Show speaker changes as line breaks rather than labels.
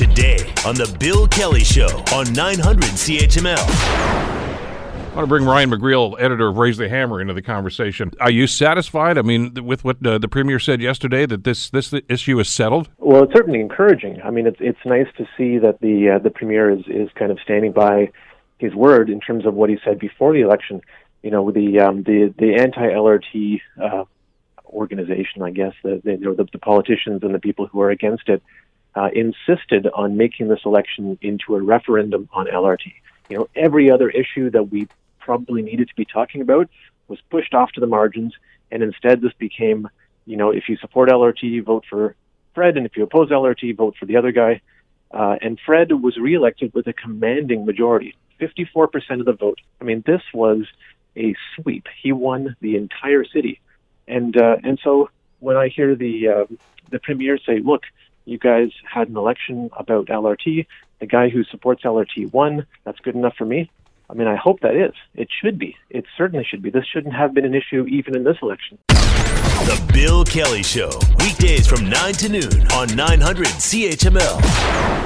today on The Bill Kelly Show on 900 CHML.
I want to bring Ryan McGreal, editor of Raise the Hammer, into the conversation. Are you satisfied? I mean, with what uh, the premier said yesterday, that this this issue is settled.
Well, it's certainly encouraging. I mean, it's it's nice to see that the uh, the premier is is kind of standing by his word in terms of what he said before the election. You know, the um, the the anti LRT uh, organization, I guess, the, the, the the politicians and the people who are against it uh, insisted on making this election into a referendum on LRT. You know, every other issue that we probably needed to be talking about was pushed off to the margins, and instead this became, you know, if you support LRT, vote for Fred, and if you oppose LRT, vote for the other guy. Uh, and Fred was reelected with a commanding majority, 54% of the vote. I mean, this was a sweep. He won the entire city, and uh, and so when I hear the uh, the premier say, "Look, you guys had an election about LRT. The guy who supports LRT won. That's good enough for me." I mean, I hope that is. It should be. It certainly should be. This shouldn't have been an issue even in this election.
The Bill Kelly Show, weekdays from 9 to noon on 900 CHML.